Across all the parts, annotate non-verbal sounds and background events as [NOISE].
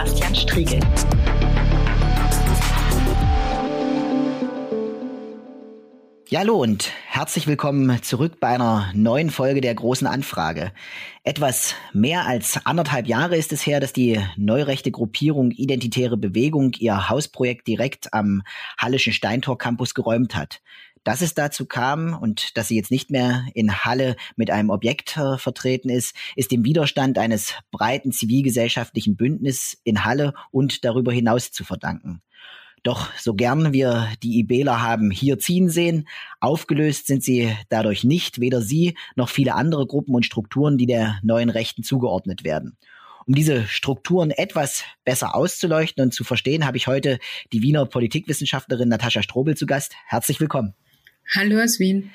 Sebastian Striegel. Ja, hallo und herzlich willkommen zurück bei einer neuen Folge der großen Anfrage. Etwas mehr als anderthalb Jahre ist es her, dass die neurechte Gruppierung Identitäre Bewegung ihr Hausprojekt direkt am Hallischen Steintor Campus geräumt hat. Dass es dazu kam und dass sie jetzt nicht mehr in Halle mit einem Objekt äh, vertreten ist, ist dem Widerstand eines breiten zivilgesellschaftlichen Bündnisses in Halle und darüber hinaus zu verdanken. Doch so gern wir die IBler haben hier ziehen sehen, aufgelöst sind sie dadurch nicht, weder sie noch viele andere Gruppen und Strukturen, die der neuen Rechten zugeordnet werden. Um diese Strukturen etwas besser auszuleuchten und zu verstehen, habe ich heute die Wiener Politikwissenschaftlerin Natascha Strobel zu Gast. Herzlich willkommen. Hallo aus Wien.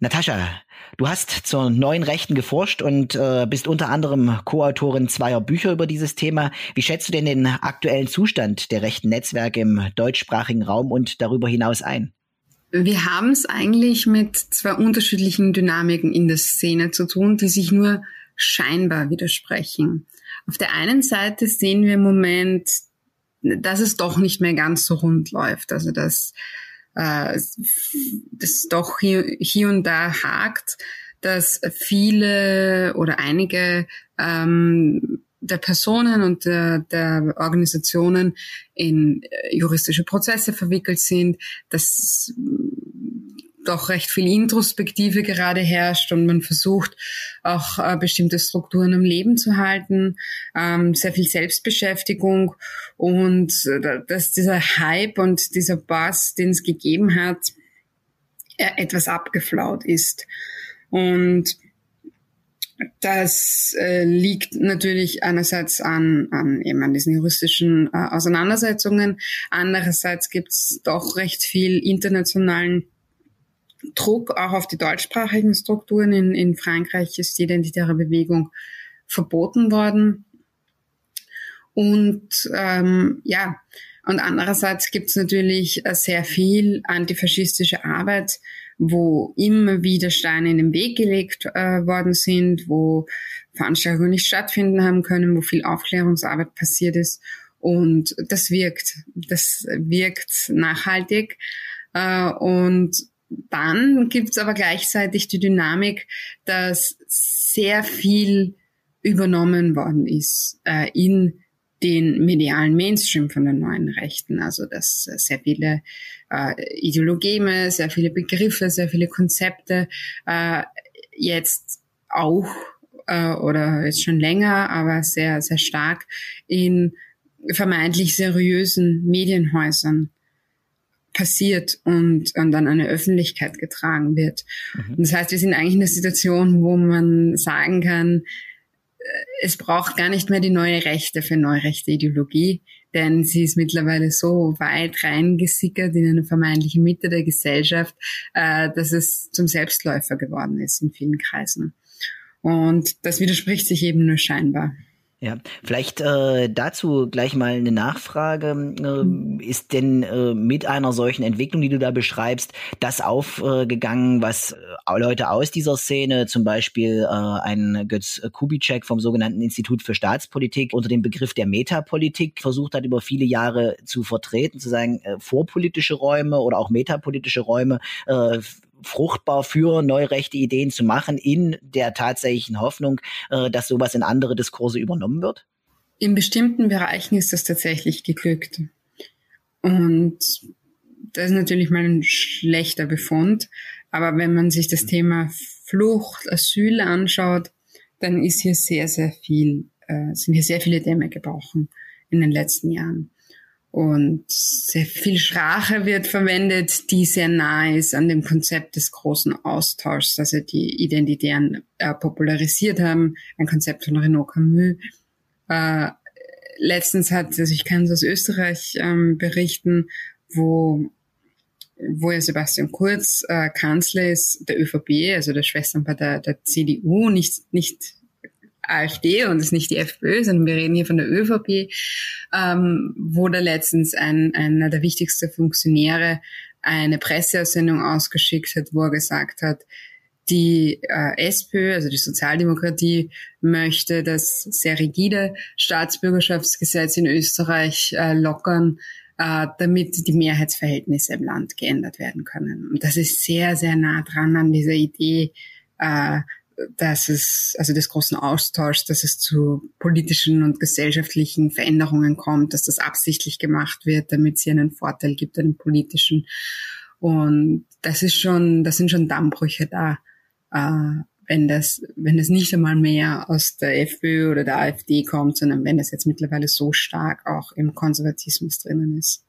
Natascha, du hast zur neuen Rechten geforscht und äh, bist unter anderem Co-Autorin zweier Bücher über dieses Thema. Wie schätzt du denn den aktuellen Zustand der rechten Netzwerke im deutschsprachigen Raum und darüber hinaus ein? Wir haben es eigentlich mit zwei unterschiedlichen Dynamiken in der Szene zu tun, die sich nur scheinbar widersprechen. Auf der einen Seite sehen wir im Moment, dass es doch nicht mehr ganz so rund läuft. Also dass äh, das doch hier, hier und da hakt, dass viele oder einige ähm, der Personen und der, der Organisationen in äh, juristische Prozesse verwickelt sind, dass doch recht viel Introspektive gerade herrscht und man versucht auch äh, bestimmte Strukturen am Leben zu halten, ähm, sehr viel Selbstbeschäftigung und äh, dass dieser Hype und dieser Bass, den es gegeben hat, äh, etwas abgeflaut ist. Und das äh, liegt natürlich einerseits an, an eben an diesen juristischen äh, Auseinandersetzungen. Andererseits gibt es doch recht viel internationalen Druck auch auf die deutschsprachigen Strukturen. In, in Frankreich ist die identitäre Bewegung verboten worden. Und ähm, ja, und andererseits gibt es natürlich sehr viel antifaschistische Arbeit, wo immer wieder Steine in den Weg gelegt äh, worden sind, wo Veranstaltungen nicht stattfinden haben können, wo viel Aufklärungsarbeit passiert ist. Und das wirkt, das wirkt nachhaltig. Äh, und dann gibt's aber gleichzeitig die Dynamik, dass sehr viel übernommen worden ist äh, in den medialen Mainstream von den neuen Rechten. Also dass sehr viele äh, Ideologeme, sehr viele Begriffe, sehr viele Konzepte äh, jetzt auch äh, oder jetzt schon länger, aber sehr, sehr stark in vermeintlich seriösen Medienhäusern passiert und, und dann eine Öffentlichkeit getragen wird. Mhm. Das heißt, wir sind eigentlich in einer Situation, wo man sagen kann, äh, es braucht gar nicht mehr die neue Rechte für neurechte Ideologie, denn sie ist mittlerweile so weit reingesickert in eine vermeintliche Mitte der Gesellschaft, äh, dass es zum Selbstläufer geworden ist in vielen Kreisen. Und das widerspricht sich eben nur scheinbar. Ja, vielleicht äh, dazu gleich mal eine Nachfrage. Äh, ist denn äh, mit einer solchen Entwicklung, die du da beschreibst, das aufgegangen, was äh, Leute aus dieser Szene, zum Beispiel äh, ein Götz Kubitschek vom sogenannten Institut für Staatspolitik unter dem Begriff der Metapolitik versucht hat, über viele Jahre zu vertreten, zu sagen, äh, vorpolitische Räume oder auch metapolitische Räume äh, fruchtbar für neurechte Ideen zu machen, in der tatsächlichen Hoffnung, äh, dass sowas in andere Diskurse übernommen wird? In bestimmten Bereichen ist das tatsächlich geglückt. Und das ist natürlich mal ein schlechter Befund. Aber wenn man sich das Thema Flucht, Asyl anschaut, dann ist hier sehr, sehr viel, äh, sind hier sehr viele Dämme gebrochen in den letzten Jahren. Und sehr viel Sprache wird verwendet, die sehr nah ist an dem Konzept des großen Austauschs, das also die Identitären äh, popularisiert haben, ein Konzept von Renaud Camus. Äh, letztens hat, also ich kann es aus Österreich ähm, berichten, wo wo ja Sebastian Kurz äh, Kanzler ist der ÖVP, also der Schwesternpartei der CDU, nicht, nicht AfD und es ist nicht die FPÖ, sondern wir reden hier von der ÖVP, ähm, wo da letztens ein, einer der wichtigsten Funktionäre eine Presseaussendung ausgeschickt hat, wo er gesagt hat, Die äh, SPÖ, also die Sozialdemokratie, möchte das sehr rigide Staatsbürgerschaftsgesetz in Österreich äh, lockern, äh, damit die Mehrheitsverhältnisse im Land geändert werden können. Und das ist sehr, sehr nah dran an dieser Idee, äh, dass es, also des großen Austauschs, dass es zu politischen und gesellschaftlichen Veränderungen kommt, dass das absichtlich gemacht wird, damit es hier einen Vorteil gibt, einen politischen. Und das ist schon, das sind schon Dammbrüche da, äh, wenn das, wenn es nicht einmal mehr aus der FPÖ oder der AfD kommt, sondern wenn es jetzt mittlerweile so stark auch im Konservatismus drinnen ist.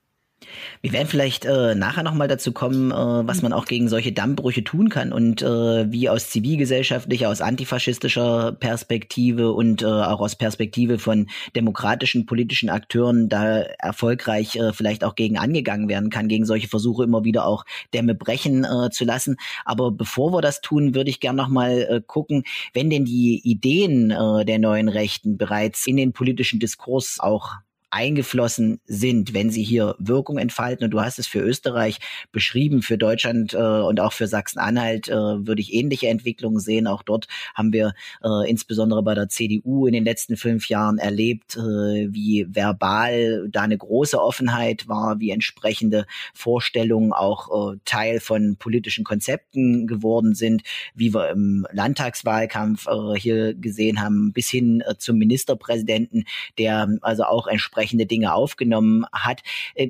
Wir werden vielleicht äh, nachher nochmal dazu kommen, äh, was man auch gegen solche Dammbrüche tun kann und äh, wie aus zivilgesellschaftlicher, aus antifaschistischer Perspektive und äh, auch aus Perspektive von demokratischen politischen Akteuren da erfolgreich äh, vielleicht auch gegen angegangen werden kann, gegen solche Versuche immer wieder auch Dämme brechen äh, zu lassen. Aber bevor wir das tun, würde ich gerne nochmal äh, gucken, wenn denn die Ideen äh, der neuen Rechten bereits in den politischen Diskurs auch eingeflossen sind, wenn sie hier Wirkung entfalten. Und du hast es für Österreich beschrieben, für Deutschland äh, und auch für Sachsen-Anhalt äh, würde ich ähnliche Entwicklungen sehen. Auch dort haben wir äh, insbesondere bei der CDU in den letzten fünf Jahren erlebt, äh, wie verbal da eine große Offenheit war, wie entsprechende Vorstellungen auch äh, Teil von politischen Konzepten geworden sind, wie wir im Landtagswahlkampf äh, hier gesehen haben, bis hin äh, zum Ministerpräsidenten, der also auch entsprechend entsprechende Dinge aufgenommen hat. Äh,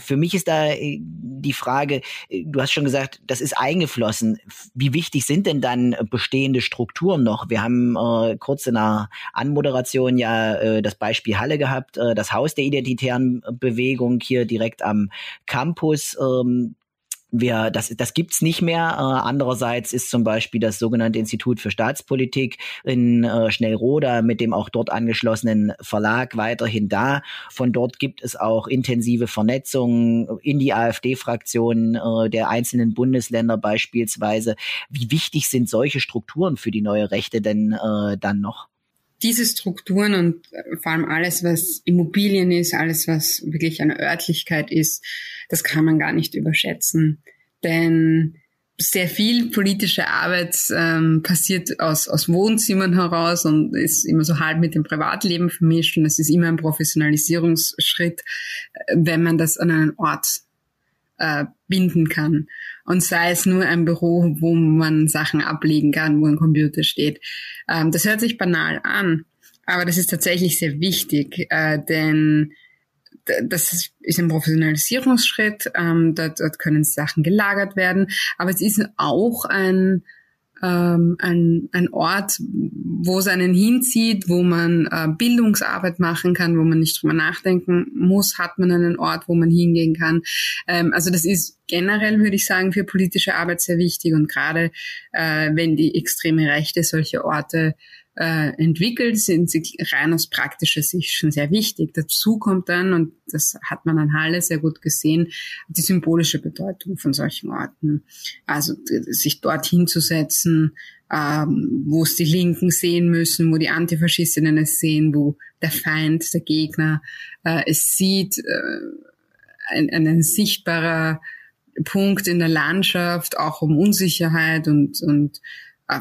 für mich ist da äh, die Frage, äh, du hast schon gesagt, das ist eingeflossen. Wie wichtig sind denn dann bestehende Strukturen noch? Wir haben äh, kurz in der Anmoderation ja äh, das Beispiel Halle gehabt, äh, das Haus der identitären Bewegung hier direkt am Campus. Ähm, wir, das, das gibt's nicht mehr. Äh, andererseits ist zum Beispiel das sogenannte Institut für Staatspolitik in äh, Schnellroda mit dem auch dort angeschlossenen Verlag weiterhin da. Von dort gibt es auch intensive Vernetzungen in die AfD-Fraktionen äh, der einzelnen Bundesländer beispielsweise. Wie wichtig sind solche Strukturen für die neue Rechte denn äh, dann noch? Diese Strukturen und äh, vor allem alles, was Immobilien ist, alles, was wirklich eine Örtlichkeit ist, das kann man gar nicht überschätzen. Denn sehr viel politische Arbeit ähm, passiert aus, aus Wohnzimmern heraus und ist immer so halb mit dem Privatleben vermischt und es ist immer ein Professionalisierungsschritt, äh, wenn man das an einen Ort äh, binden kann. Und sei es nur ein Büro, wo man Sachen ablegen kann, wo ein Computer steht. Ähm, das hört sich banal an, aber das ist tatsächlich sehr wichtig, äh, denn das ist ein Professionalisierungsschritt, ähm, dort, dort können Sachen gelagert werden, aber es ist auch ein ähm, ein, ein Ort, wo es einen hinzieht, wo man äh, Bildungsarbeit machen kann, wo man nicht drüber nachdenken muss, hat man einen Ort, wo man hingehen kann. Ähm, also das ist generell, würde ich sagen, für politische Arbeit sehr wichtig und gerade äh, wenn die extreme Rechte solche Orte äh, entwickelt, sind sie rein aus praktischer Sicht schon sehr wichtig. Dazu kommt dann, und das hat man an Halle sehr gut gesehen, die symbolische Bedeutung von solchen Orten. Also sich dort hinzusetzen, ähm, wo es die Linken sehen müssen, wo die Antifaschistinnen es sehen, wo der Feind, der Gegner äh, es sieht, äh, ein, ein sichtbarer Punkt in der Landschaft, auch um Unsicherheit und, und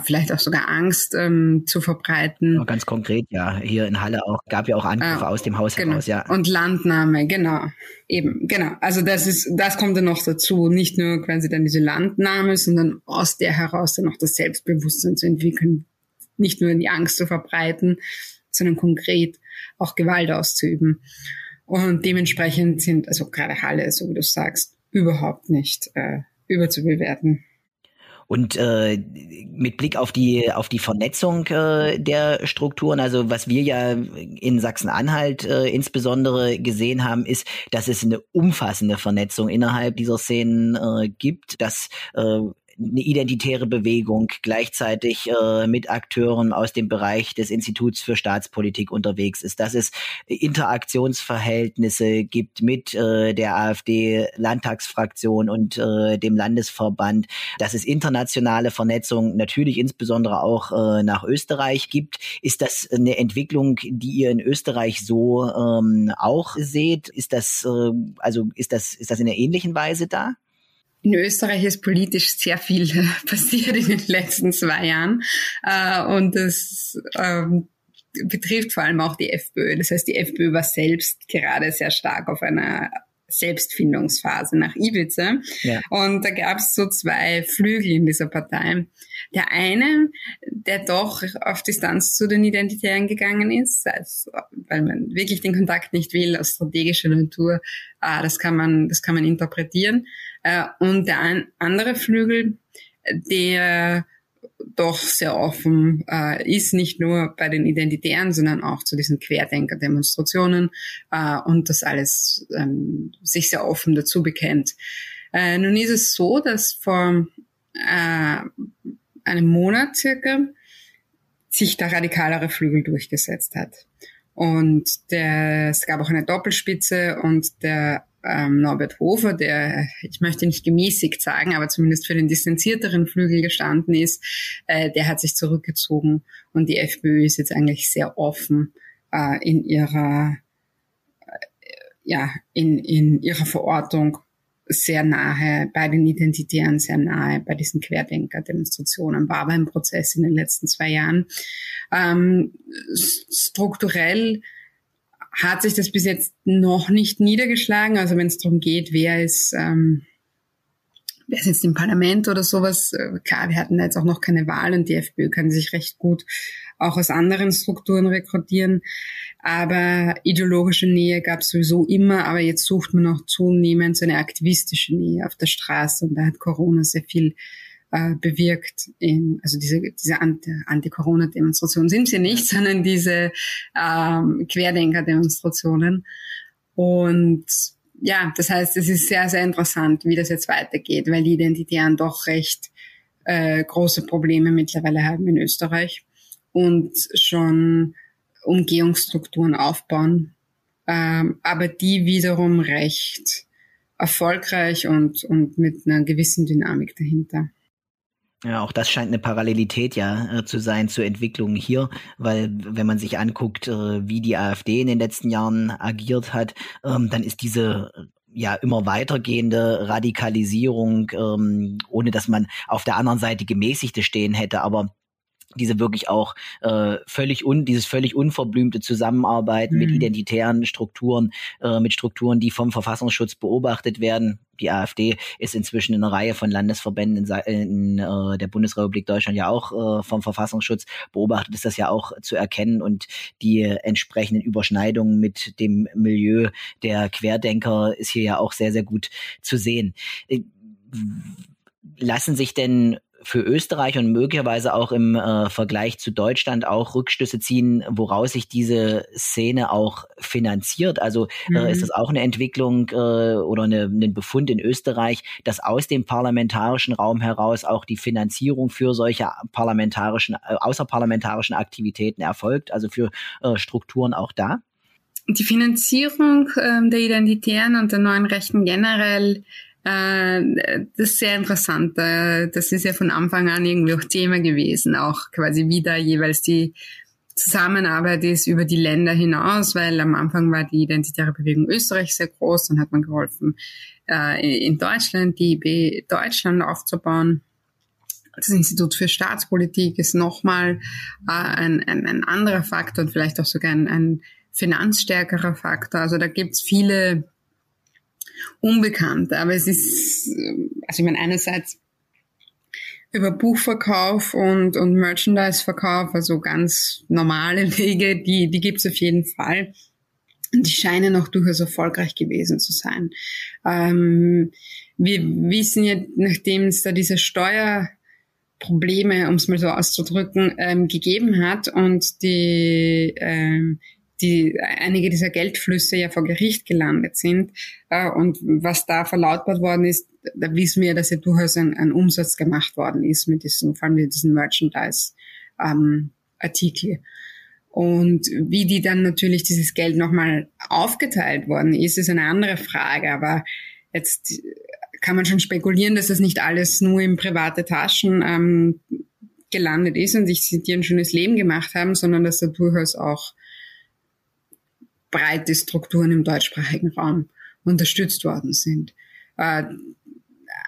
vielleicht auch sogar Angst ähm, zu verbreiten. ganz konkret, ja. Hier in Halle auch gab ja auch Angriffe ah, aus dem Haus genau. heraus, ja. Und Landnahme, genau. Eben, genau. Also das ist, das kommt dann noch dazu. Nicht nur quasi dann diese Landnahme, sondern aus der heraus dann auch das Selbstbewusstsein zu entwickeln. Nicht nur die Angst zu verbreiten, sondern konkret auch Gewalt auszuüben. Und dementsprechend sind, also gerade Halle, so wie du sagst, überhaupt nicht äh, überzubewerten. Und äh, mit Blick auf die auf die Vernetzung äh, der Strukturen, also was wir ja in Sachsen-Anhalt äh, insbesondere gesehen haben, ist, dass es eine umfassende Vernetzung innerhalb dieser Szenen äh, gibt, dass äh, eine identitäre Bewegung gleichzeitig äh, mit Akteuren aus dem Bereich des Instituts für Staatspolitik unterwegs ist, dass es Interaktionsverhältnisse gibt mit äh, der AfD-Landtagsfraktion und äh, dem Landesverband, dass es internationale Vernetzung natürlich insbesondere auch äh, nach Österreich gibt. Ist das eine Entwicklung, die ihr in Österreich so ähm, auch seht? Ist das äh, also ist das ist das in einer ähnlichen Weise da? In Österreich ist politisch sehr viel [LAUGHS] passiert in den letzten zwei Jahren äh, und das ähm, betrifft vor allem auch die FPÖ. Das heißt, die FPÖ war selbst gerade sehr stark auf einer Selbstfindungsphase nach Ibiza. Ja. Und da gab es so zwei Flügel in dieser Partei. Der eine, der doch auf Distanz zu den Identitären gegangen ist, weil man wirklich den Kontakt nicht will, aus strategischer Natur, ah, das kann man, das kann man interpretieren. Äh, und der andere Flügel, der doch sehr offen äh, ist, nicht nur bei den Identitären, sondern auch zu diesen Querdenker-Demonstrationen äh, und das alles ähm, sich sehr offen dazu bekennt. Äh, nun ist es so, dass vor äh, einem Monat circa sich der radikalere Flügel durchgesetzt hat. Und der, es gab auch eine Doppelspitze und der ähm, Norbert Hofer, der, ich möchte nicht gemäßigt sagen, aber zumindest für den distanzierteren Flügel gestanden ist, äh, der hat sich zurückgezogen und die FPÖ ist jetzt eigentlich sehr offen äh, in ihrer, äh, ja, in, in ihrer Verortung sehr nahe bei den Identitären, sehr nahe bei diesen Querdenker-Demonstrationen, war aber ein Prozess in den letzten zwei Jahren. Ähm, strukturell hat sich das bis jetzt noch nicht niedergeschlagen. Also wenn es darum geht, wer ist, ähm, wer ist jetzt im Parlament oder sowas. Äh, klar, wir hatten da jetzt auch noch keine Wahl und die FPÖ kann sich recht gut auch aus anderen Strukturen rekrutieren. Aber ideologische Nähe gab es sowieso immer, aber jetzt sucht man auch zunehmend so eine aktivistische Nähe auf der Straße und da hat Corona sehr viel äh, bewirkt. In, also diese, diese Anti-Corona-Demonstrationen sind sie nicht, sondern diese ähm, Querdenker-Demonstrationen. Und ja, das heißt, es ist sehr, sehr interessant, wie das jetzt weitergeht, weil die Identitären doch recht äh, große Probleme mittlerweile haben in Österreich und schon Umgehungsstrukturen aufbauen, ähm, aber die wiederum recht erfolgreich und, und mit einer gewissen Dynamik dahinter. Ja, auch das scheint eine Parallelität ja äh, zu sein zur Entwicklung hier, weil wenn man sich anguckt, äh, wie die AfD in den letzten Jahren agiert hat, ähm, dann ist diese äh, ja immer weitergehende Radikalisierung, ähm, ohne dass man auf der anderen Seite gemäßigte stehen hätte, aber diese wirklich auch äh, völlig un, dieses völlig unverblümte Zusammenarbeiten mhm. mit identitären Strukturen, äh, mit Strukturen, die vom Verfassungsschutz beobachtet werden. Die AfD ist inzwischen in einer Reihe von Landesverbänden in, in äh, der Bundesrepublik Deutschland ja auch äh, vom Verfassungsschutz beobachtet, ist das ja auch zu erkennen und die entsprechenden Überschneidungen mit dem Milieu der Querdenker ist hier ja auch sehr, sehr gut zu sehen. Äh, lassen sich denn für Österreich und möglicherweise auch im äh, Vergleich zu Deutschland auch Rückschlüsse ziehen, woraus sich diese Szene auch finanziert? Also äh, mhm. ist das auch eine Entwicklung äh, oder eine, ein Befund in Österreich, dass aus dem parlamentarischen Raum heraus auch die Finanzierung für solche parlamentarischen, äh, außerparlamentarischen Aktivitäten erfolgt, also für äh, Strukturen auch da? Die Finanzierung äh, der Identitären und der neuen Rechten generell äh, das ist sehr interessant. Äh, das ist ja von Anfang an irgendwie auch Thema gewesen, auch quasi wie da jeweils die Zusammenarbeit ist über die Länder hinaus, weil am Anfang war die identitäre Bewegung Österreich sehr groß, dann hat man geholfen, äh, in Deutschland die IB Deutschland aufzubauen. Das Institut für Staatspolitik ist nochmal ein, ein, ein anderer Faktor und vielleicht auch sogar ein, ein finanzstärkerer Faktor. Also da gibt's viele unbekannt. Aber es ist, also ich meine, einerseits über Buchverkauf und, und Merchandise-Verkauf, also ganz normale Wege, die, die gibt's auf jeden Fall. Und die scheinen auch durchaus erfolgreich gewesen zu sein. Ähm, wir wissen ja, nachdem es da diese Steuerprobleme, um es mal so auszudrücken, ähm, gegeben hat und die ähm, die einige dieser Geldflüsse ja vor Gericht gelandet sind. Äh, und was da verlautbart worden ist, da wissen wir, dass ja durchaus ein, ein Umsatz gemacht worden ist mit diesen, vor allem mit diesen Merchandise-Artikel. Ähm, und wie die dann natürlich dieses Geld nochmal aufgeteilt worden ist, ist eine andere Frage. Aber jetzt kann man schon spekulieren, dass das nicht alles nur in private Taschen ähm, gelandet ist und sich die ein schönes Leben gemacht haben, sondern dass da durchaus auch breite Strukturen im deutschsprachigen Raum unterstützt worden sind. Äh,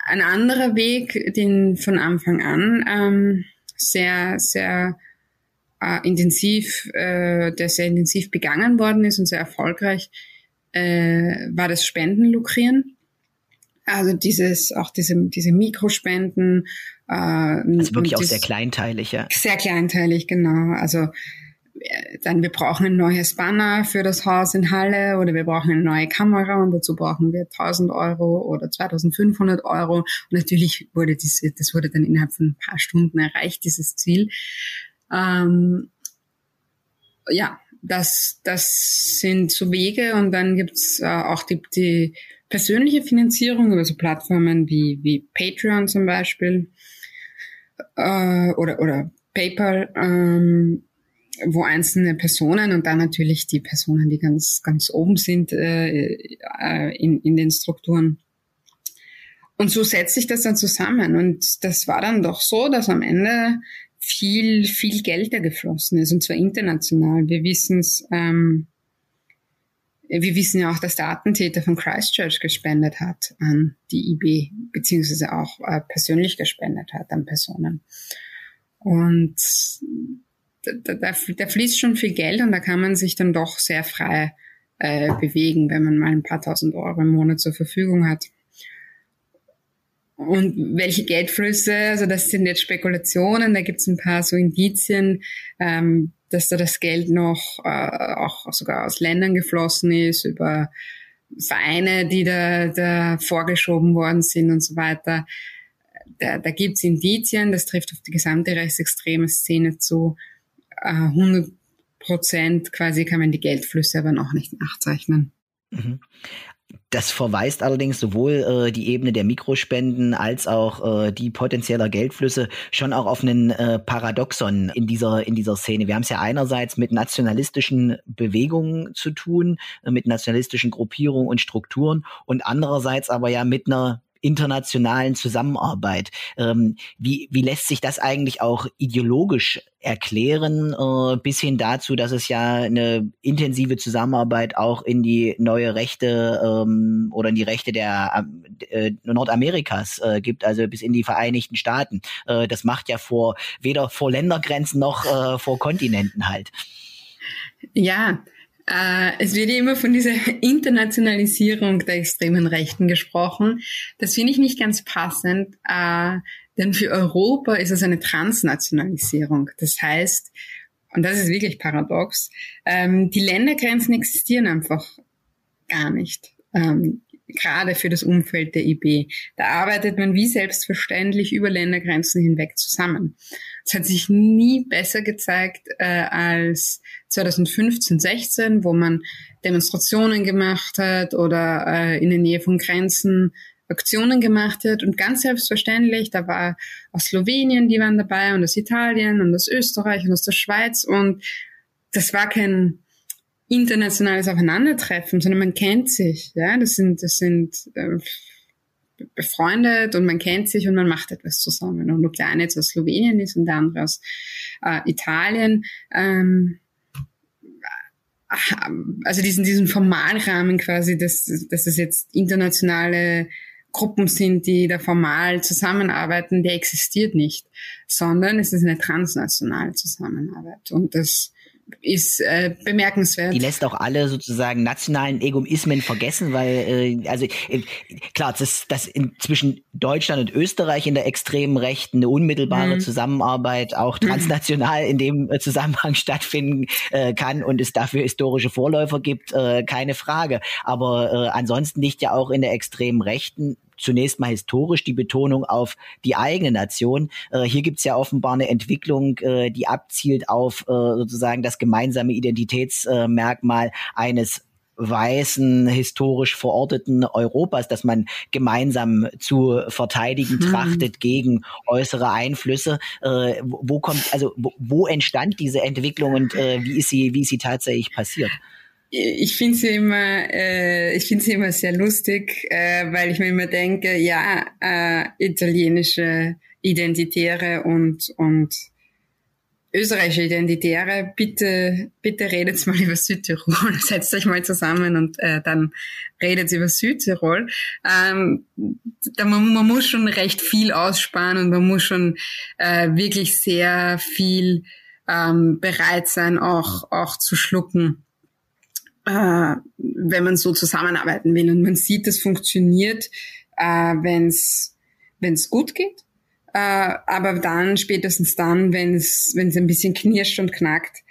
ein anderer Weg, den von Anfang an ähm, sehr, sehr äh, intensiv, äh, der sehr intensiv begangen worden ist und sehr erfolgreich, äh, war das Spendenlukrieren. Also dieses, auch diese, diese Mikrospenden. Äh, also wirklich auch sehr kleinteilig, ja. Sehr kleinteilig, genau. Also dann wir brauchen ein neues Banner für das Haus in Halle oder wir brauchen eine neue Kamera und dazu brauchen wir 1000 Euro oder 2500 Euro. Und natürlich wurde diese, das wurde dann innerhalb von ein paar Stunden erreicht, dieses Ziel. Ähm, ja, das, das sind so Wege und dann gibt's äh, auch die, die persönliche Finanzierung über so Plattformen wie, wie Patreon zum Beispiel äh, oder, oder PayPal, ähm, wo einzelne Personen und dann natürlich die Personen, die ganz, ganz oben sind äh, äh, in, in den Strukturen. Und so setzt sich das dann zusammen. Und das war dann doch so, dass am Ende viel, viel Geld da geflossen ist, und zwar international. Wir wissen es, ähm, wir wissen ja auch, dass der Attentäter von Christchurch gespendet hat an die IB, beziehungsweise auch äh, persönlich gespendet hat an Personen. Und da, da, da fließt schon viel Geld und da kann man sich dann doch sehr frei äh, bewegen, wenn man mal ein paar tausend Euro im Monat zur Verfügung hat. Und welche Geldflüsse, also das sind jetzt Spekulationen, da gibt es ein paar so Indizien, ähm, dass da das Geld noch äh, auch sogar aus Ländern geflossen ist, über Vereine, die da, da vorgeschoben worden sind und so weiter. Da, da gibt es Indizien, das trifft auf die gesamte rechtsextreme Szene zu. Äh, 100 Prozent quasi kann man die Geldflüsse aber noch nicht nachzeichnen. Mhm. Das verweist allerdings sowohl äh, die Ebene der Mikrospenden als auch äh, die potenzieller Geldflüsse schon auch auf einen äh, Paradoxon in dieser in dieser Szene. Wir haben es ja einerseits mit nationalistischen Bewegungen zu tun, äh, mit nationalistischen Gruppierungen und Strukturen und andererseits aber ja mit einer internationalen Zusammenarbeit. Ähm, wie, wie lässt sich das eigentlich auch ideologisch erklären, äh, bis hin dazu, dass es ja eine intensive Zusammenarbeit auch in die neue Rechte ähm, oder in die Rechte der äh, Nordamerikas äh, gibt, also bis in die Vereinigten Staaten. Äh, das macht ja vor weder vor Ländergrenzen noch äh, vor Kontinenten halt. Ja, es wird ja immer von dieser [LAUGHS] Internationalisierung der extremen Rechten gesprochen. Das finde ich nicht ganz passend, äh, denn für Europa ist es eine Transnationalisierung. Das heißt, und das ist wirklich paradox, ähm, die Ländergrenzen existieren einfach gar nicht. Ähm, gerade für das Umfeld der IB. Da arbeitet man wie selbstverständlich über Ländergrenzen hinweg zusammen. Es hat sich nie besser gezeigt äh, als 2015, 16, wo man Demonstrationen gemacht hat oder äh, in der Nähe von Grenzen Aktionen gemacht hat und ganz selbstverständlich, da war aus Slowenien, die waren dabei und aus Italien und aus Österreich und aus der Schweiz und das war kein internationales Aufeinandertreffen, sondern man kennt sich. Ja, das sind, das sind äh, befreundet und man kennt sich und man macht etwas zusammen. Und ob der eine jetzt aus Slowenien ist und der andere aus äh, Italien. Ähm, also diesen, diesen Formalrahmen quasi, dass, dass es jetzt internationale Gruppen sind, die da formal zusammenarbeiten, der existiert nicht, sondern es ist eine transnationale Zusammenarbeit. Und das ist äh, bemerkenswert. Die lässt auch alle sozusagen nationalen Egoismen vergessen, weil äh, also äh, klar, dass das inzwischen Deutschland und Österreich in der extremen Rechten eine unmittelbare mhm. Zusammenarbeit auch [LAUGHS] transnational in dem äh, Zusammenhang stattfinden äh, kann und es dafür historische Vorläufer gibt, äh, keine Frage. Aber äh, ansonsten liegt ja auch in der extremen Rechten zunächst mal historisch die Betonung auf die eigene Nation. Äh, hier gibt's ja offenbar eine Entwicklung, äh, die abzielt auf äh, sozusagen das gemeinsame Identitätsmerkmal eines weißen, historisch verorteten Europas, das man gemeinsam zu verteidigen hm. trachtet gegen äußere Einflüsse. Äh, wo kommt, also wo, wo entstand diese Entwicklung und äh, wie ist sie, wie ist sie tatsächlich passiert? Ich finde sie immer, äh, ich finde sie immer sehr lustig, äh, weil ich mir immer denke, ja, äh, italienische Identitäre und und österreichische Identitäre, bitte, bitte redet mal [LAUGHS] über Südtirol, [LAUGHS] setzt euch mal zusammen und äh, dann redet über Südtirol. Ähm, da man, man muss schon recht viel aussparen und man muss schon äh, wirklich sehr viel ähm, bereit sein, auch, auch zu schlucken, äh, wenn man so zusammenarbeiten will. Und man sieht, es funktioniert, äh, wenn es gut geht äh, aber dann, spätestens dann, wenn es es ein bisschen knirscht und knackt,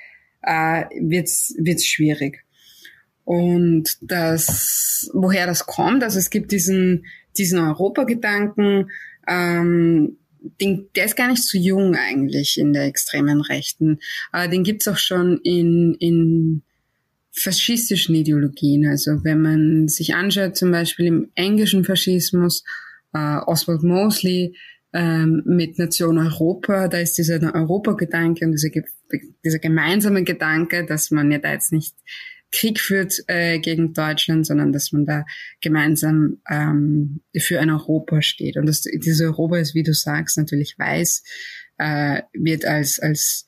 äh, wird's wird's schwierig. Und das, woher das kommt, also es gibt diesen, diesen Europagedanken, ähm, den, der ist gar nicht so jung eigentlich in der extremen Rechten. Äh, den gibt's auch schon in, in faschistischen Ideologien. Also wenn man sich anschaut, zum Beispiel im englischen Faschismus, äh, Oswald Mosley, ähm, mit Nation Europa. Da ist dieser Europagedanke und dieser, dieser gemeinsame Gedanke, dass man ja da jetzt nicht Krieg führt äh, gegen Deutschland, sondern dass man da gemeinsam ähm, für ein Europa steht. Und dass dieses Europa ist, wie du sagst, natürlich weiß, äh, wird als, als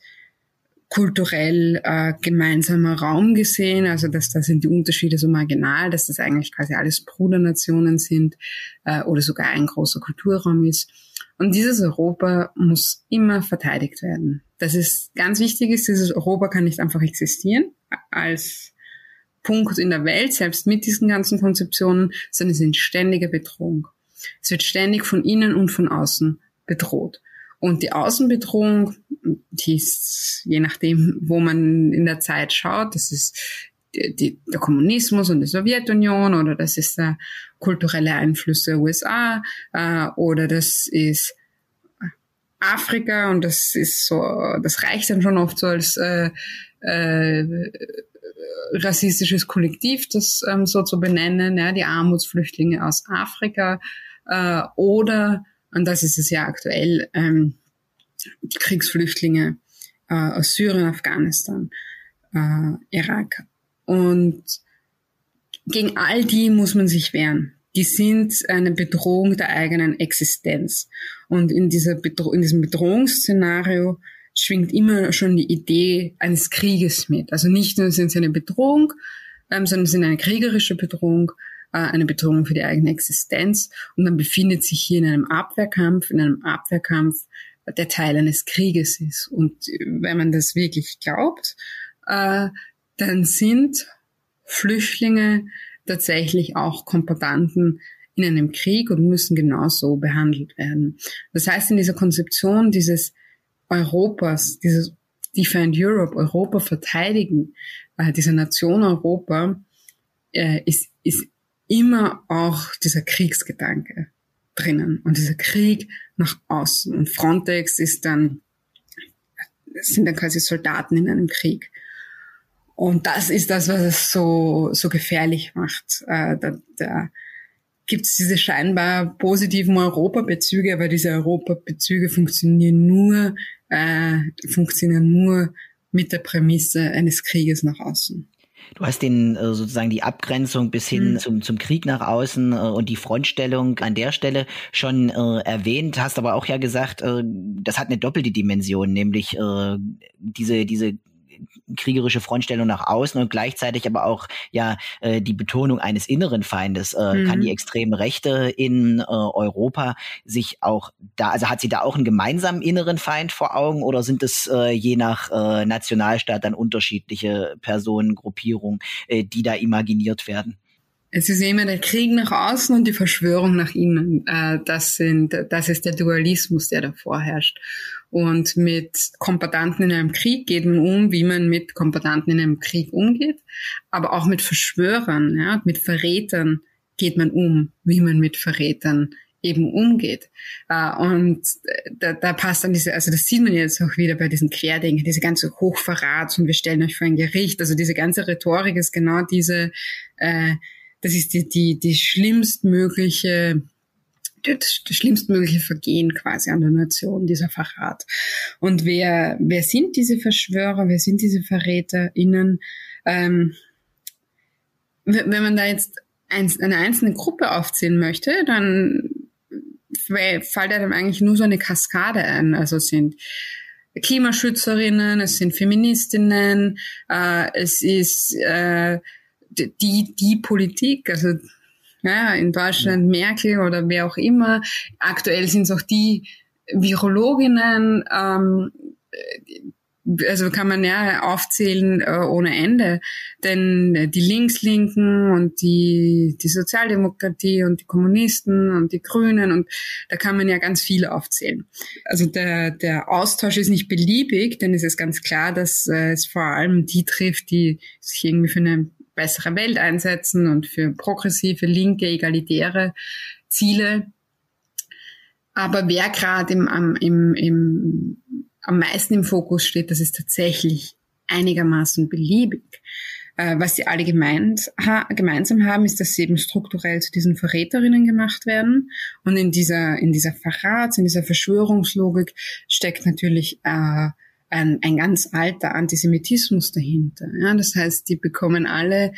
kulturell äh, gemeinsamer Raum gesehen, also dass da sind die Unterschiede so marginal, dass das eigentlich quasi alles Brudernationen sind äh, oder sogar ein großer Kulturraum ist. Und dieses Europa muss immer verteidigt werden. Das ist ganz wichtig ist, dieses Europa kann nicht einfach existieren als Punkt in der Welt, selbst mit diesen ganzen Konzeptionen, sondern es ist in ständiger Bedrohung. Es wird ständig von innen und von außen bedroht. Und die Außenbedrohung, die ist, je nachdem, wo man in der Zeit schaut, das ist die, die, der Kommunismus und die Sowjetunion oder das ist der kulturelle Einfluss der USA äh, oder das ist Afrika und das ist so, das reicht dann schon oft so als äh, äh, rassistisches Kollektiv, das ähm, so zu benennen, ja, die Armutsflüchtlinge aus Afrika äh, oder, und das ist es ja aktuell, ähm, die Kriegsflüchtlinge äh, aus Syrien, Afghanistan, äh, Irak. Und gegen all die muss man sich wehren. Die sind eine Bedrohung der eigenen Existenz. Und in, dieser Bedro in diesem Bedrohungsszenario schwingt immer schon die Idee eines Krieges mit. Also nicht nur sind sie eine Bedrohung, ähm, sondern sind eine kriegerische Bedrohung, eine Bedrohung für die eigene Existenz. Und man befindet sich hier in einem Abwehrkampf, in einem Abwehrkampf, der Teil eines Krieges ist. Und wenn man das wirklich glaubt, äh, dann sind Flüchtlinge tatsächlich auch Kombatanten in einem Krieg und müssen genauso behandelt werden. Das heißt, in dieser Konzeption dieses Europas, dieses Defend Europe, Europa verteidigen, äh, dieser Nation Europa, äh, ist, ist immer auch dieser Kriegsgedanke drinnen und dieser Krieg nach außen. Und Frontex ist dann, sind dann quasi Soldaten in einem Krieg. Und das ist das, was es so, so gefährlich macht. Äh, da da gibt es diese scheinbar positiven Europabezüge, aber diese Europabezüge funktionieren nur, äh, funktionieren nur mit der Prämisse eines Krieges nach außen. Du hast den äh, sozusagen die Abgrenzung bis hin mhm. zum, zum Krieg nach außen äh, und die Frontstellung an der Stelle schon äh, erwähnt, hast aber auch ja gesagt, äh, das hat eine doppelte Dimension, nämlich äh, diese, diese kriegerische Frontstellung nach außen und gleichzeitig aber auch ja äh, die Betonung eines inneren Feindes. Äh, mhm. Kann die extreme Rechte in äh, Europa sich auch da, also hat sie da auch einen gemeinsamen inneren Feind vor Augen oder sind es äh, je nach äh, Nationalstaat dann unterschiedliche Personengruppierungen, äh, die da imaginiert werden? Es ist immer der Krieg nach außen und die Verschwörung nach innen. Äh, das sind, das ist der Dualismus, der da vorherrscht. Und mit Kombatanten in einem Krieg geht man um, wie man mit Kombatanten in einem Krieg umgeht. Aber auch mit Verschwörern, ja, mit Verrätern geht man um, wie man mit Verrätern eben umgeht. Äh, und da, da passt dann diese, also das sieht man jetzt auch wieder bei diesen Querdenken, diese ganze Hochverrat und wir stellen euch vor ein Gericht. Also diese ganze Rhetorik ist genau diese, äh, das ist die, die, die schlimmstmögliche das, schlimmstmögliche Vergehen quasi an der Nation, dieser Verrat. Und wer, wer sind diese Verschwörer, wer sind diese VerräterInnen? Ähm, wenn man da jetzt eine einzelne Gruppe aufzählen möchte, dann fällt einem eigentlich nur so eine Kaskade ein. Also sind Klimaschützerinnen, es sind Feministinnen, äh, es ist äh, die, die Politik, also ja, in Deutschland Merkel oder wer auch immer. Aktuell sind es auch die Virologinnen, ähm, also kann man ja aufzählen äh, ohne Ende. Denn die Linkslinken und die, die Sozialdemokratie und die Kommunisten und die Grünen und da kann man ja ganz viel aufzählen. Also der, der Austausch ist nicht beliebig, denn es ist ganz klar, dass äh, es vor allem die trifft, die sich irgendwie für eine bessere Welt einsetzen und für progressive, linke, egalitäre Ziele. Aber wer gerade im, im, im am meisten im Fokus steht, das ist tatsächlich einigermaßen beliebig. Äh, was sie alle gemeint, ha, gemeinsam haben, ist, dass sie eben strukturell zu diesen Verräterinnen gemacht werden. Und in dieser, in dieser Verrats, in dieser Verschwörungslogik steckt natürlich äh, ein, ein ganz alter Antisemitismus dahinter. Ja? Das heißt, die bekommen alle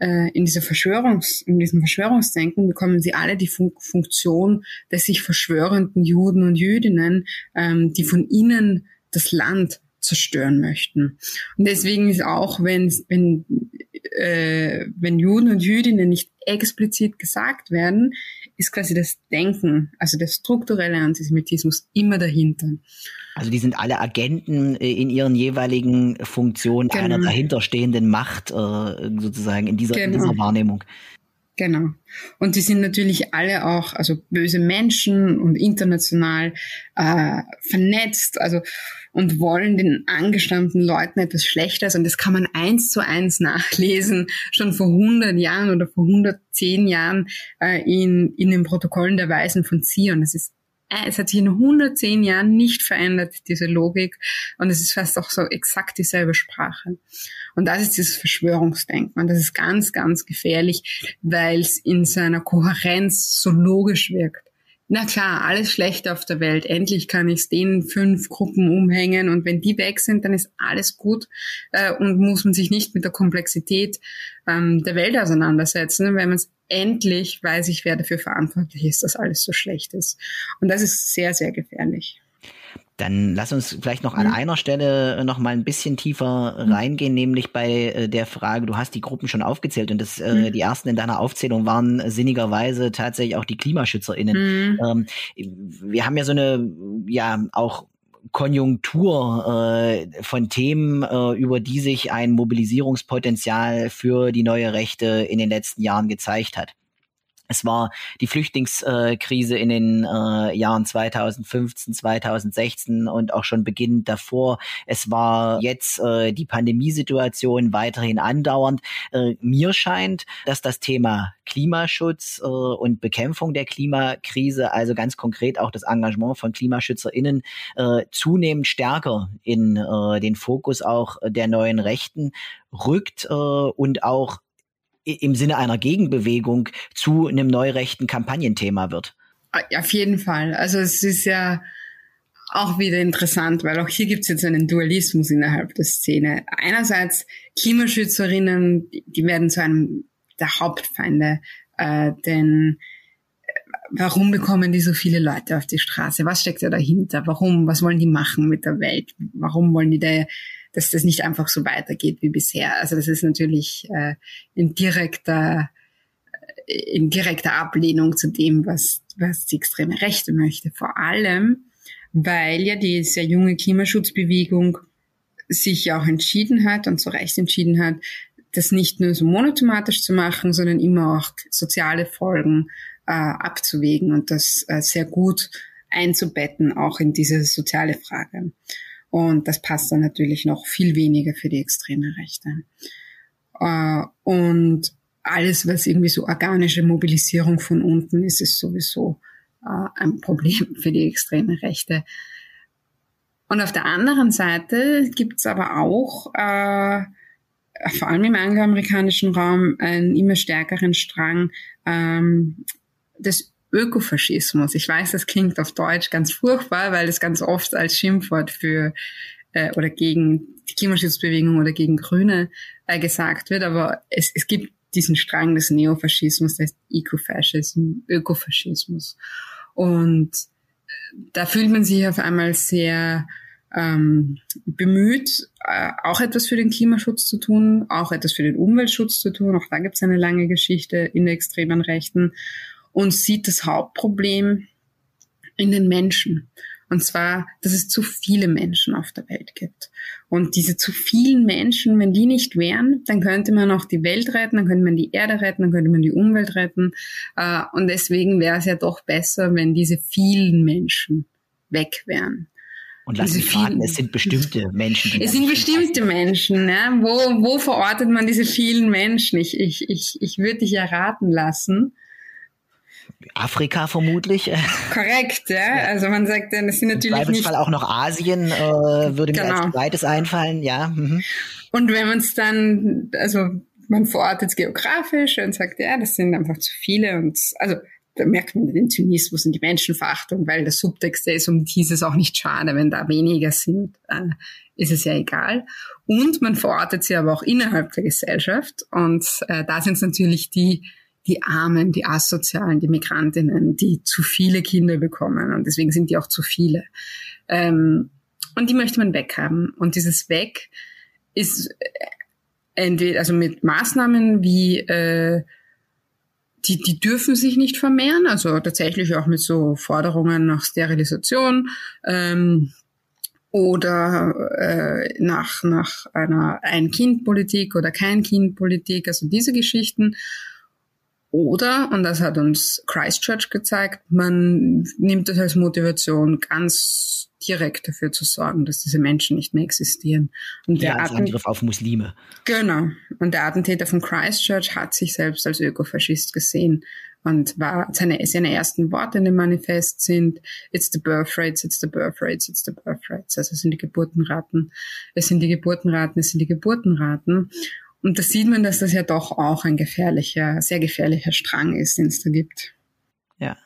äh, in dieser Verschwörungs, in diesem Verschwörungsdenken bekommen sie alle die Fun Funktion des sich verschwörenden Juden und Jüdinnen, ähm, die von ihnen das Land zerstören möchten. Und deswegen ist auch, wenn, wenn, äh, wenn Juden und Jüdinnen nicht explizit gesagt werden, ist quasi das Denken, also der strukturelle Antisemitismus immer dahinter. Also die sind alle Agenten äh, in ihren jeweiligen Funktionen genau. einer dahinterstehenden Macht äh, sozusagen in dieser, genau. in dieser Wahrnehmung. Genau. Und die sind natürlich alle auch, also böse Menschen und international äh, vernetzt, also und wollen den angestammten Leuten etwas Schlechtes. Und das kann man eins zu eins nachlesen, schon vor 100 Jahren oder vor 110 Jahren äh, in, in den Protokollen der Weisen von Zion. Das ist es hat sich in 110 Jahren nicht verändert, diese Logik. Und es ist fast auch so exakt dieselbe Sprache. Und das ist dieses Verschwörungsdenken. Und das ist ganz, ganz gefährlich, weil es in seiner Kohärenz so logisch wirkt na klar, alles schlecht auf der Welt. Endlich kann ich es den fünf Gruppen umhängen und wenn die weg sind, dann ist alles gut äh, und muss man sich nicht mit der Komplexität ähm, der Welt auseinandersetzen. Wenn man es endlich weiß ich, wer dafür verantwortlich ist, dass alles so schlecht ist. Und das ist sehr, sehr gefährlich. Dann lass uns vielleicht noch an mhm. einer Stelle noch mal ein bisschen tiefer mhm. reingehen, nämlich bei äh, der Frage, du hast die Gruppen schon aufgezählt und das, äh, mhm. die ersten in deiner Aufzählung waren sinnigerweise tatsächlich auch die KlimaschützerInnen. Mhm. Ähm, wir haben ja so eine, ja, auch Konjunktur äh, von Themen, äh, über die sich ein Mobilisierungspotenzial für die neue Rechte in den letzten Jahren gezeigt hat. Es war die Flüchtlingskrise in den äh, Jahren 2015, 2016 und auch schon beginnend davor. Es war jetzt äh, die Pandemiesituation weiterhin andauernd. Äh, mir scheint, dass das Thema Klimaschutz äh, und Bekämpfung der Klimakrise, also ganz konkret auch das Engagement von KlimaschützerInnen, äh, zunehmend stärker in äh, den Fokus auch der neuen Rechten rückt äh, und auch im Sinne einer Gegenbewegung zu einem neurechten Kampagnenthema wird. Auf jeden Fall. Also es ist ja auch wieder interessant, weil auch hier gibt es jetzt einen Dualismus innerhalb der Szene. Einerseits Klimaschützerinnen, die werden zu einem der Hauptfeinde, äh, denn äh, warum bekommen die so viele Leute auf die Straße? Was steckt da dahinter? Warum? Was wollen die machen mit der Welt? Warum wollen die da dass das nicht einfach so weitergeht wie bisher. Also das ist natürlich äh, in direkter äh, in direkter Ablehnung zu dem, was, was die extreme Rechte möchte. Vor allem, weil ja die sehr junge Klimaschutzbewegung sich ja auch entschieden hat und zu Recht entschieden hat, das nicht nur so monothematisch zu machen, sondern immer auch soziale Folgen äh, abzuwägen und das äh, sehr gut einzubetten, auch in diese soziale Frage. Und das passt dann natürlich noch viel weniger für die extreme Rechte. Äh, und alles, was irgendwie so organische Mobilisierung von unten ist, ist sowieso äh, ein Problem für die extreme Rechte. Und auf der anderen Seite gibt's aber auch, äh, vor allem im angloamerikanischen Raum, einen immer stärkeren Strang ähm, des Ökofaschismus. Ich weiß, das klingt auf Deutsch ganz furchtbar, weil es ganz oft als Schimpfwort für äh, oder gegen die Klimaschutzbewegung oder gegen Grüne äh, gesagt wird, aber es, es gibt diesen Strang des Neofaschismus, des Ecofaschismus, Ökofaschismus. Und äh, da fühlt man sich auf einmal sehr ähm, bemüht, äh, auch etwas für den Klimaschutz zu tun, auch etwas für den Umweltschutz zu tun. Auch da gibt es eine lange Geschichte in der extremen Rechten und sieht das Hauptproblem in den Menschen. Und zwar, dass es zu viele Menschen auf der Welt gibt. Und diese zu vielen Menschen, wenn die nicht wären, dann könnte man auch die Welt retten, dann könnte man die Erde retten, dann könnte man die Umwelt retten. Äh, und deswegen wäre es ja doch besser, wenn diese vielen Menschen weg wären. Und lass mich fragen, es sind bestimmte Menschen. es sind bestimmte Menschen. Ja? Wo, wo verortet man diese vielen Menschen? Ich, ich, ich, ich würde dich erraten lassen. Afrika vermutlich. Korrekt, ja. Also man sagt, das sind natürlich Im nicht. auch noch Asien äh, würde mir genau. als zweites einfallen, ja. Mhm. Und wenn man es dann, also man verortet es geografisch und sagt, ja, das sind einfach zu viele und also da merkt man den Zynismus und die Menschenverachtung, weil der Subtext ist, um dieses auch nicht schade, wenn da weniger sind, äh, ist es ja egal. Und man verortet sie aber auch innerhalb der Gesellschaft und äh, da sind es natürlich die die Armen, die Asozialen, die Migrantinnen, die zu viele Kinder bekommen und deswegen sind die auch zu viele. Ähm, und die möchte man weghaben. Und dieses Weg ist äh, entweder also mit Maßnahmen wie äh, die, die dürfen sich nicht vermehren, also tatsächlich auch mit so Forderungen nach Sterilisation ähm, oder äh, nach, nach einer Ein-Kind-Politik oder Kein-Kind-Politik, also diese Geschichten. Oder, und das hat uns Christchurch gezeigt, man nimmt das als Motivation, ganz direkt dafür zu sorgen, dass diese Menschen nicht mehr existieren. Und der ja, als Angriff auf Muslime. Genau. Und der Attentäter von Christchurch hat sich selbst als Ökofaschist gesehen und war seine, seine ersten Worte in dem Manifest sind It's the birth rates, it's the birth rates, it's the birth rates. Also es sind die Geburtenraten, es sind die Geburtenraten, es sind die Geburtenraten. Und da sieht man, dass das ja doch auch ein gefährlicher, sehr gefährlicher Strang ist, den es da gibt. Ja.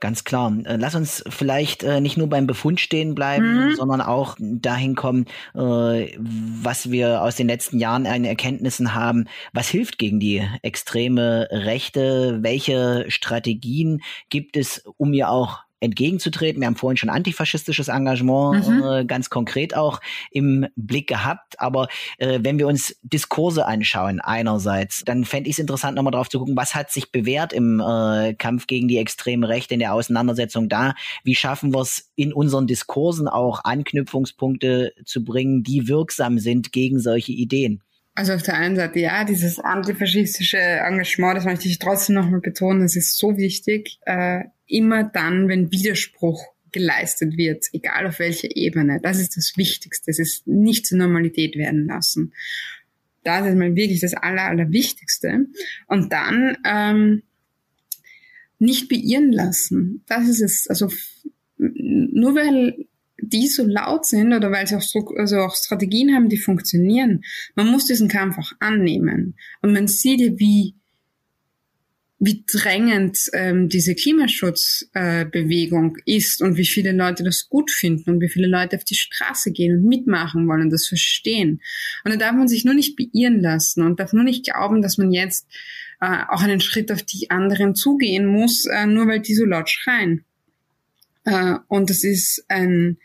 Ganz klar. Äh, lass uns vielleicht äh, nicht nur beim Befund stehen bleiben, mhm. sondern auch dahin kommen, äh, was wir aus den letzten Jahren an Erkenntnissen haben. Was hilft gegen die extreme Rechte? Welche Strategien gibt es, um ihr auch entgegenzutreten. Wir haben vorhin schon antifaschistisches Engagement mhm. äh, ganz konkret auch im Blick gehabt. Aber äh, wenn wir uns Diskurse anschauen, einerseits, dann fände ich es interessant, nochmal drauf zu gucken, was hat sich bewährt im äh, Kampf gegen die extreme Rechte, in der Auseinandersetzung da? Wie schaffen wir es in unseren Diskursen auch Anknüpfungspunkte zu bringen, die wirksam sind gegen solche Ideen? Also auf der einen Seite ja, dieses antifaschistische Engagement, das möchte ich trotzdem nochmal betonen, das ist so wichtig. Äh, immer dann, wenn Widerspruch geleistet wird, egal auf welcher Ebene, das ist das Wichtigste. Das ist nicht zur Normalität werden lassen. Das ist mal wirklich das Aller, Allerwichtigste. Und dann ähm, nicht beirren lassen. Das ist es. Also nur weil die so laut sind oder weil sie auch, so, also auch Strategien haben, die funktionieren. Man muss diesen Kampf auch annehmen. Und man sieht ja, wie, wie drängend ähm, diese Klimaschutzbewegung äh, ist und wie viele Leute das gut finden und wie viele Leute auf die Straße gehen und mitmachen wollen und das verstehen. Und da darf man sich nur nicht beirren lassen und darf nur nicht glauben, dass man jetzt äh, auch einen Schritt auf die anderen zugehen muss, äh, nur weil die so laut schreien. Äh, und das ist ein,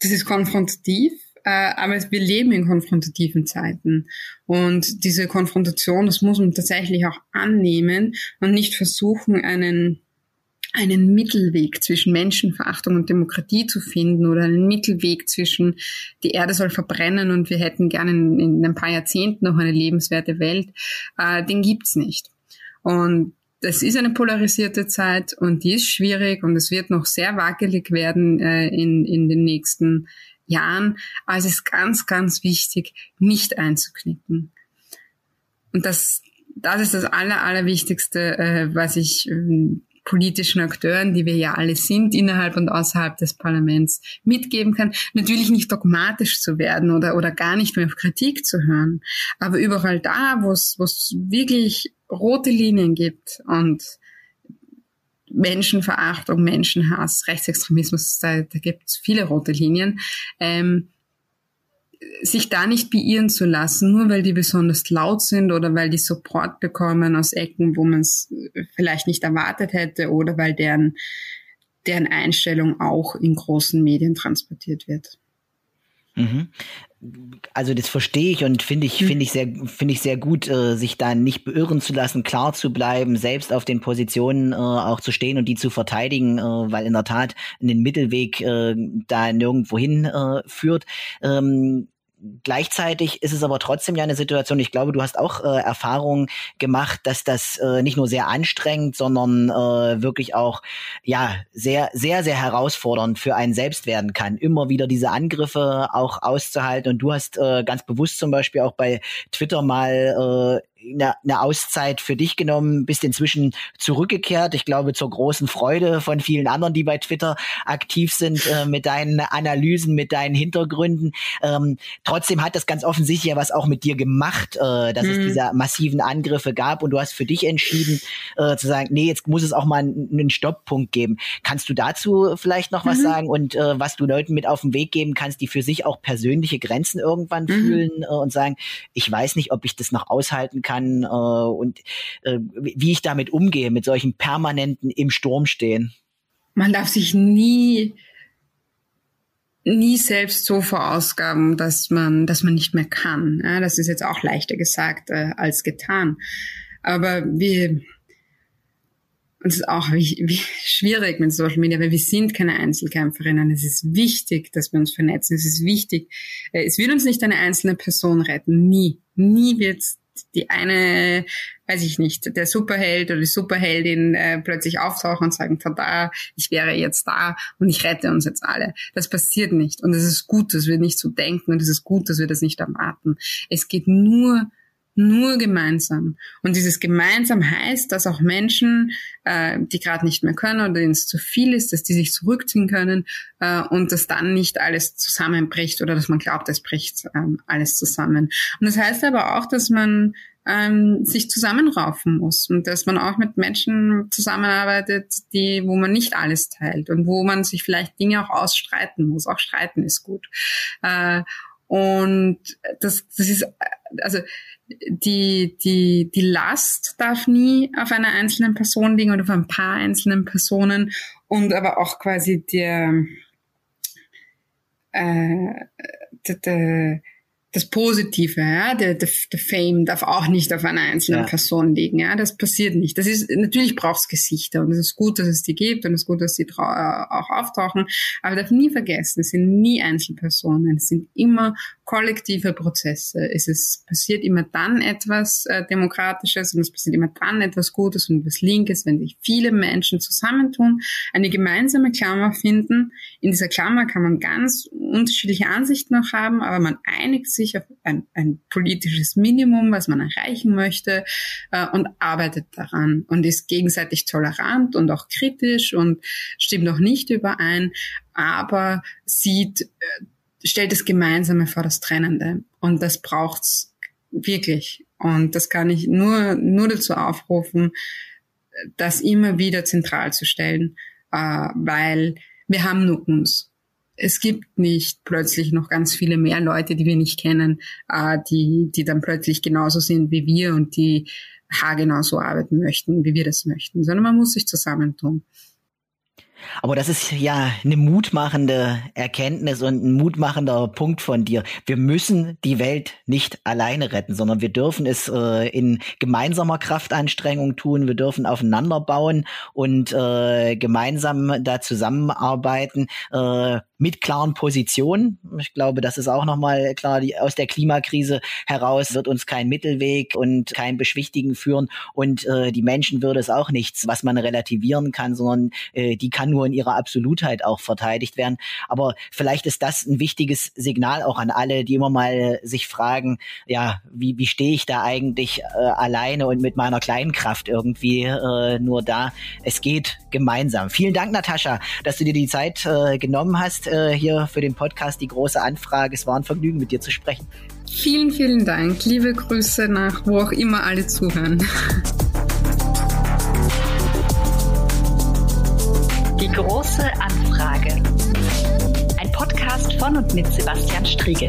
das ist konfrontativ, aber wir leben in konfrontativen Zeiten. Und diese Konfrontation, das muss man tatsächlich auch annehmen und nicht versuchen, einen einen Mittelweg zwischen Menschenverachtung und Demokratie zu finden oder einen Mittelweg zwischen die Erde soll verbrennen und wir hätten gerne in, in ein paar Jahrzehnten noch eine lebenswerte Welt, äh, den gibt's nicht. Und das ist eine polarisierte Zeit und die ist schwierig und es wird noch sehr wackelig werden äh, in, in den nächsten Jahren. Aber es ist ganz, ganz wichtig, nicht einzuknicken. Und das, das ist das Aller, Allerwichtigste, äh, was ich äh, politischen Akteuren, die wir ja alle sind, innerhalb und außerhalb des Parlaments mitgeben kann. Natürlich nicht dogmatisch zu werden oder, oder gar nicht mehr auf Kritik zu hören, aber überall da, wo es wirklich rote Linien gibt und Menschenverachtung, Menschenhass, Rechtsextremismus, da, da gibt es viele rote Linien, ähm, sich da nicht beirren zu lassen, nur weil die besonders laut sind oder weil die Support bekommen aus Ecken, wo man es vielleicht nicht erwartet hätte oder weil deren, deren Einstellung auch in großen Medien transportiert wird. Mhm also das verstehe ich und finde ich, finde ich sehr, finde ich sehr gut, äh, sich da nicht beirren zu lassen, klar zu bleiben, selbst auf den Positionen äh, auch zu stehen und die zu verteidigen, äh, weil in der Tat ein Mittelweg äh, da nirgendwo hin äh, führt. Ähm, Gleichzeitig ist es aber trotzdem ja eine Situation, ich glaube, du hast auch äh, Erfahrungen gemacht, dass das äh, nicht nur sehr anstrengend, sondern äh, wirklich auch ja sehr, sehr, sehr herausfordernd für einen selbst werden kann, immer wieder diese Angriffe auch auszuhalten. Und du hast äh, ganz bewusst zum Beispiel auch bei Twitter mal äh, eine, eine Auszeit für dich genommen, bist inzwischen zurückgekehrt. Ich glaube, zur großen Freude von vielen anderen, die bei Twitter aktiv sind, äh, mit deinen Analysen, mit deinen Hintergründen. Ähm, trotzdem hat das ganz offensichtlich ja was auch mit dir gemacht, äh, dass mhm. es diese massiven Angriffe gab und du hast für dich entschieden, äh, zu sagen, nee, jetzt muss es auch mal einen, einen Stopppunkt geben. Kannst du dazu vielleicht noch mhm. was sagen und äh, was du Leuten mit auf den Weg geben kannst, die für sich auch persönliche Grenzen irgendwann mhm. fühlen äh, und sagen, ich weiß nicht, ob ich das noch aushalten kann kann äh, und äh, wie ich damit umgehe, mit solchen permanenten im Sturm stehen. Man darf sich nie nie selbst so verausgaben, dass man, dass man nicht mehr kann. Ja, das ist jetzt auch leichter gesagt äh, als getan. Aber wir, und es ist auch wie, wie schwierig mit Social Media, weil wir sind keine Einzelkämpferinnen. Es ist wichtig, dass wir uns vernetzen. Es ist wichtig. Äh, es wird uns nicht eine einzelne Person retten. Nie. Nie wird die eine, weiß ich nicht, der Superheld oder die Superheldin äh, plötzlich auftauchen und sagen, tada, ich wäre jetzt da und ich rette uns jetzt alle. Das passiert nicht. Und es ist gut, dass wir nicht so denken und es ist gut, dass wir das nicht erwarten. Es geht nur nur gemeinsam. Und dieses gemeinsam heißt, dass auch Menschen, äh, die gerade nicht mehr können oder denen es zu viel ist, dass die sich zurückziehen können äh, und dass dann nicht alles zusammenbricht oder dass man glaubt, es bricht ähm, alles zusammen. Und das heißt aber auch, dass man ähm, sich zusammenraufen muss und dass man auch mit Menschen zusammenarbeitet, die, wo man nicht alles teilt und wo man sich vielleicht Dinge auch ausstreiten muss. Auch streiten ist gut. Äh, und das, das ist, also die, die, die Last darf nie auf einer einzelnen Person liegen oder auf ein paar einzelnen Personen. Und aber auch quasi der, äh, der, der das Positive, ja, der, der, der Fame darf auch nicht auf einer einzelnen ja. Person liegen, ja, das passiert nicht. Das ist, natürlich braucht es Gesichter und es ist gut, dass es die gibt und es ist gut, dass sie äh, auch auftauchen, aber darf nie vergessen, es sind nie Einzelpersonen, es sind immer kollektive Prozesse. Es ist, passiert immer dann etwas äh, Demokratisches und es passiert immer dann etwas Gutes und etwas Linkes, wenn sich viele Menschen zusammentun, eine gemeinsame Klammer finden. In dieser Klammer kann man ganz unterschiedliche Ansichten noch haben, aber man einigt sich auf ein, ein politisches Minimum, was man erreichen möchte äh, und arbeitet daran und ist gegenseitig tolerant und auch kritisch und stimmt noch nicht überein, aber sieht, äh, stellt das Gemeinsame vor das Trennende und das braucht's wirklich. Und das kann ich nur nur dazu aufrufen, das immer wieder zentral zu stellen, äh, weil wir haben nur uns es gibt nicht plötzlich noch ganz viele mehr Leute, die wir nicht kennen, äh, die, die dann plötzlich genauso sind wie wir und die haargenau so arbeiten möchten, wie wir das möchten, sondern man muss sich zusammentun. Aber das ist ja eine mutmachende Erkenntnis und ein mutmachender Punkt von dir. Wir müssen die Welt nicht alleine retten, sondern wir dürfen es äh, in gemeinsamer Kraftanstrengung tun. Wir dürfen aufeinander bauen und äh, gemeinsam da zusammenarbeiten. Äh, mit klaren Positionen. Ich glaube, das ist auch nochmal klar, die, aus der Klimakrise heraus wird uns kein Mittelweg und kein Beschwichtigen führen und äh, die Menschen würde es auch nichts, was man relativieren kann, sondern äh, die kann nur in ihrer Absolutheit auch verteidigt werden. Aber vielleicht ist das ein wichtiges Signal auch an alle, die immer mal sich fragen, ja, wie, wie stehe ich da eigentlich äh, alleine und mit meiner kleinen Kraft irgendwie äh, nur da? Es geht gemeinsam. Vielen Dank, Natascha, dass du dir die Zeit äh, genommen hast äh, hier für den Podcast die große Anfrage. Es war ein Vergnügen, mit dir zu sprechen. Vielen, vielen Dank. Liebe Grüße nach wo auch immer alle zuhören. Die große Anfrage. Ein Podcast von und mit Sebastian Striegel.